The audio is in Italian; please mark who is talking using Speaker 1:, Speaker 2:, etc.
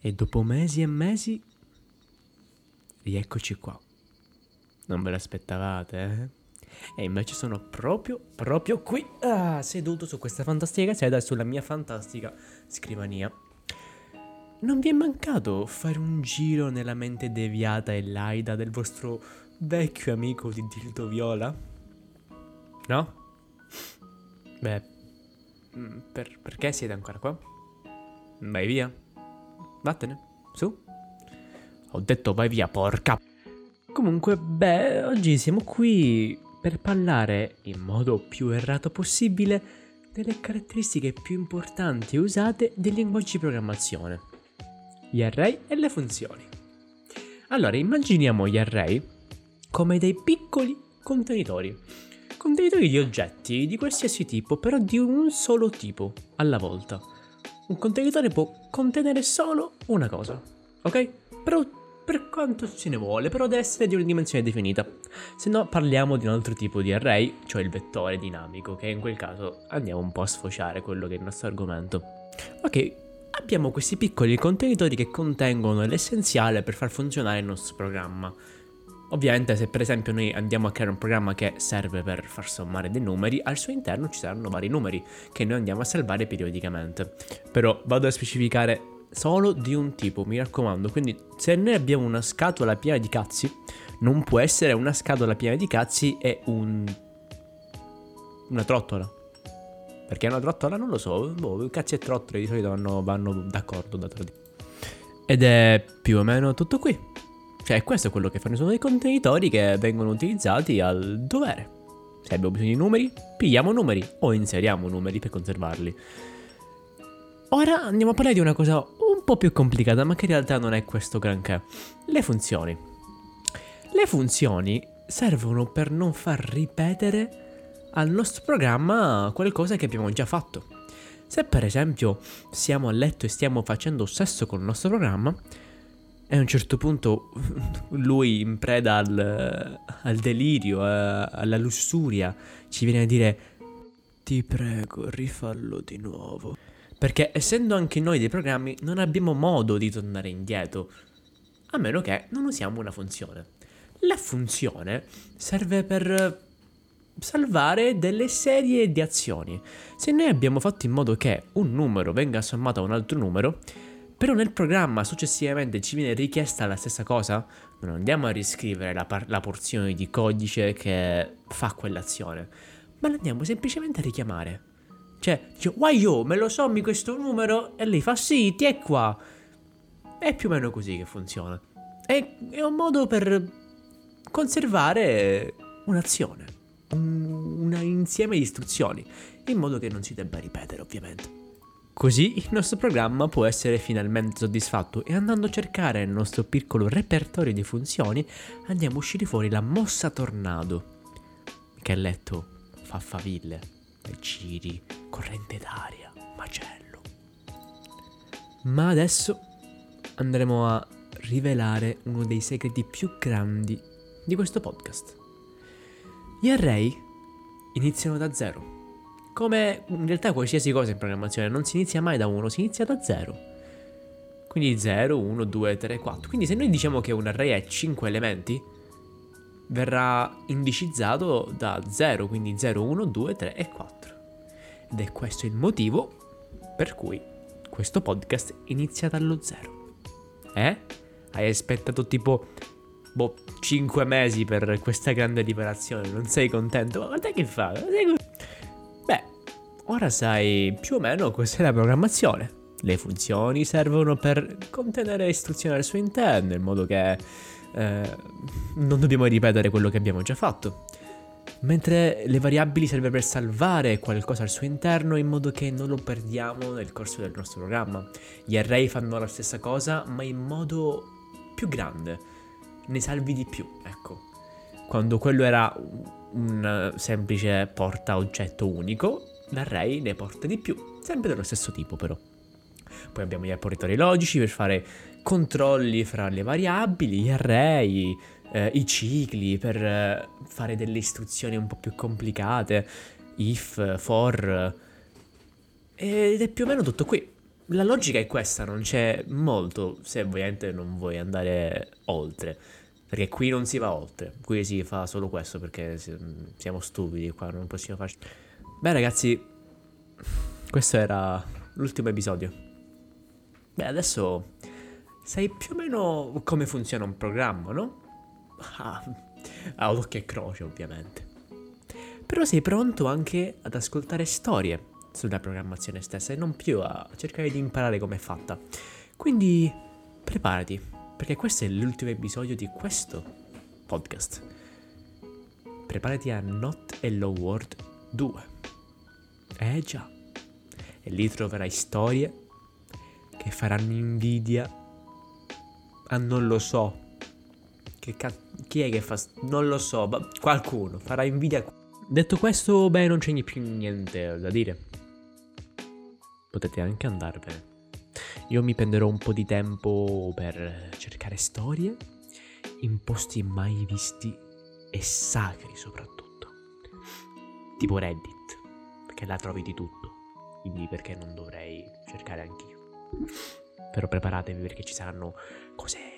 Speaker 1: E dopo mesi e mesi, rieccoci qua. Non ve l'aspettavate, eh? E invece sono proprio, proprio qui, ah, seduto su questa fantastica sedia e sulla mia fantastica scrivania. Non vi è mancato fare un giro nella mente deviata e laida del vostro vecchio amico di Dildo Viola? No? Beh, mm, per, perché siete ancora qua? Vai via. Vattene, su. Ho detto vai via, porca. Comunque, beh, oggi siamo qui per parlare in modo più errato possibile delle caratteristiche più importanti usate dei linguaggi di programmazione, gli array e le funzioni. Allora, immaginiamo gli array come dei piccoli contenitori, contenitori di oggetti di qualsiasi tipo, però di un solo tipo alla volta. Un contenitore può contenere solo una cosa, ok? Però per quanto se ne vuole, però deve essere di una dimensione definita. Se no parliamo di un altro tipo di array, cioè il vettore dinamico, che in quel caso andiamo un po' a sfociare quello che è il nostro argomento. Ok, abbiamo questi piccoli contenitori che contengono l'essenziale per far funzionare il nostro programma. Ovviamente se per esempio noi andiamo a creare un programma che serve per far sommare dei numeri, al suo interno ci saranno vari numeri che noi andiamo a salvare periodicamente. Però vado a specificare solo di un tipo, mi raccomando. Quindi se noi abbiamo una scatola piena di cazzi, non può essere una scatola piena di cazzi e un... una trottola. Perché una trottola non lo so, boh, cazzi e trottole di solito vanno, vanno d'accordo da tradizione. Ed è più o meno tutto qui. Cioè, questo è quello che fanno, sono dei contenitori che vengono utilizzati al dovere. Se abbiamo bisogno di numeri, pigliamo numeri o inseriamo numeri per conservarli. Ora andiamo a parlare di una cosa un po' più complicata, ma che in realtà non è questo granché. Le funzioni. Le funzioni servono per non far ripetere al nostro programma qualcosa che abbiamo già fatto. Se per esempio siamo a letto e stiamo facendo sesso con il nostro programma, e a un certo punto lui in preda al, al delirio, a, alla lussuria, ci viene a dire ti prego rifallo di nuovo. Perché essendo anche noi dei programmi non abbiamo modo di tornare indietro, a meno che non usiamo una funzione. La funzione serve per salvare delle serie di azioni. Se noi abbiamo fatto in modo che un numero venga sommato a un altro numero, però nel programma successivamente ci viene richiesta la stessa cosa, non andiamo a riscrivere la, par- la porzione di codice che fa quell'azione, ma l'andiamo semplicemente a richiamare. Cioè, dice, why yo, me lo sommi questo numero? E lei fa sì, ti è qua. È più o meno così che funziona. È, è un modo per conservare un'azione, un, un insieme di istruzioni, in modo che non si debba ripetere, ovviamente. Così il nostro programma può essere finalmente soddisfatto e andando a cercare nel nostro piccolo repertorio di funzioni andiamo a uscire fuori la mossa tornado. Che a letto fa faville giri, corrente d'aria, macello. Ma adesso andremo a rivelare uno dei segreti più grandi di questo podcast. Gli array iniziano da zero. Come in realtà qualsiasi cosa in programmazione non si inizia mai da uno, si inizia da zero. Quindi 0, 1, 2, 3, 4. Quindi se noi diciamo che un array è 5 elementi, verrà indicizzato da 0, quindi 0, 1, 2, 3 e 4. Ed è questo il motivo per cui questo podcast inizia dallo 0. Eh? Hai aspettato tipo boh, 5 mesi per questa grande liberazione, non sei contento? Ma guarda che fa? Beh, ora sai più o meno cos'è la programmazione. Le funzioni servono per contenere istruzioni al suo interno, in modo che eh, non dobbiamo ripetere quello che abbiamo già fatto. Mentre le variabili serve per salvare qualcosa al suo interno in modo che non lo perdiamo nel corso del nostro programma. Gli array fanno la stessa cosa ma in modo più grande. Ne salvi di più, ecco. Quando quello era un semplice porta oggetto unico, l'array ne porta di più, sempre dello stesso tipo però. Poi abbiamo gli operatori logici per fare controlli fra le variabili, gli array, eh, i cicli per eh, fare delle istruzioni un po' più complicate, if, for. Ed è più o meno tutto qui. la logica è questa, non c'è molto se ovviamente non vuoi andare oltre. Perché qui non si va oltre, qui si fa solo questo perché siamo stupidi qua, non possiamo farci... Beh ragazzi, questo era l'ultimo episodio. Beh adesso sai più o meno come funziona un programma, no? Ah, a occhio e croce ovviamente. Però sei pronto anche ad ascoltare storie sulla programmazione stessa e non più a cercare di imparare com'è fatta. Quindi preparati, perché questo è l'ultimo episodio di questo podcast. Preparati a Not Hello World 2. Eh già. E lì troverai storie che faranno invidia a non lo so. Che cazzo, chi è che fa... Non lo so, ma qualcuno farà invidia. Detto questo, beh, non c'è più niente da dire potete anche andarvene. Io mi prenderò un po' di tempo per cercare storie in posti mai visti e sacri soprattutto. Tipo Reddit, perché là trovi di tutto. Quindi perché non dovrei cercare anch'io? Però preparatevi perché ci saranno cose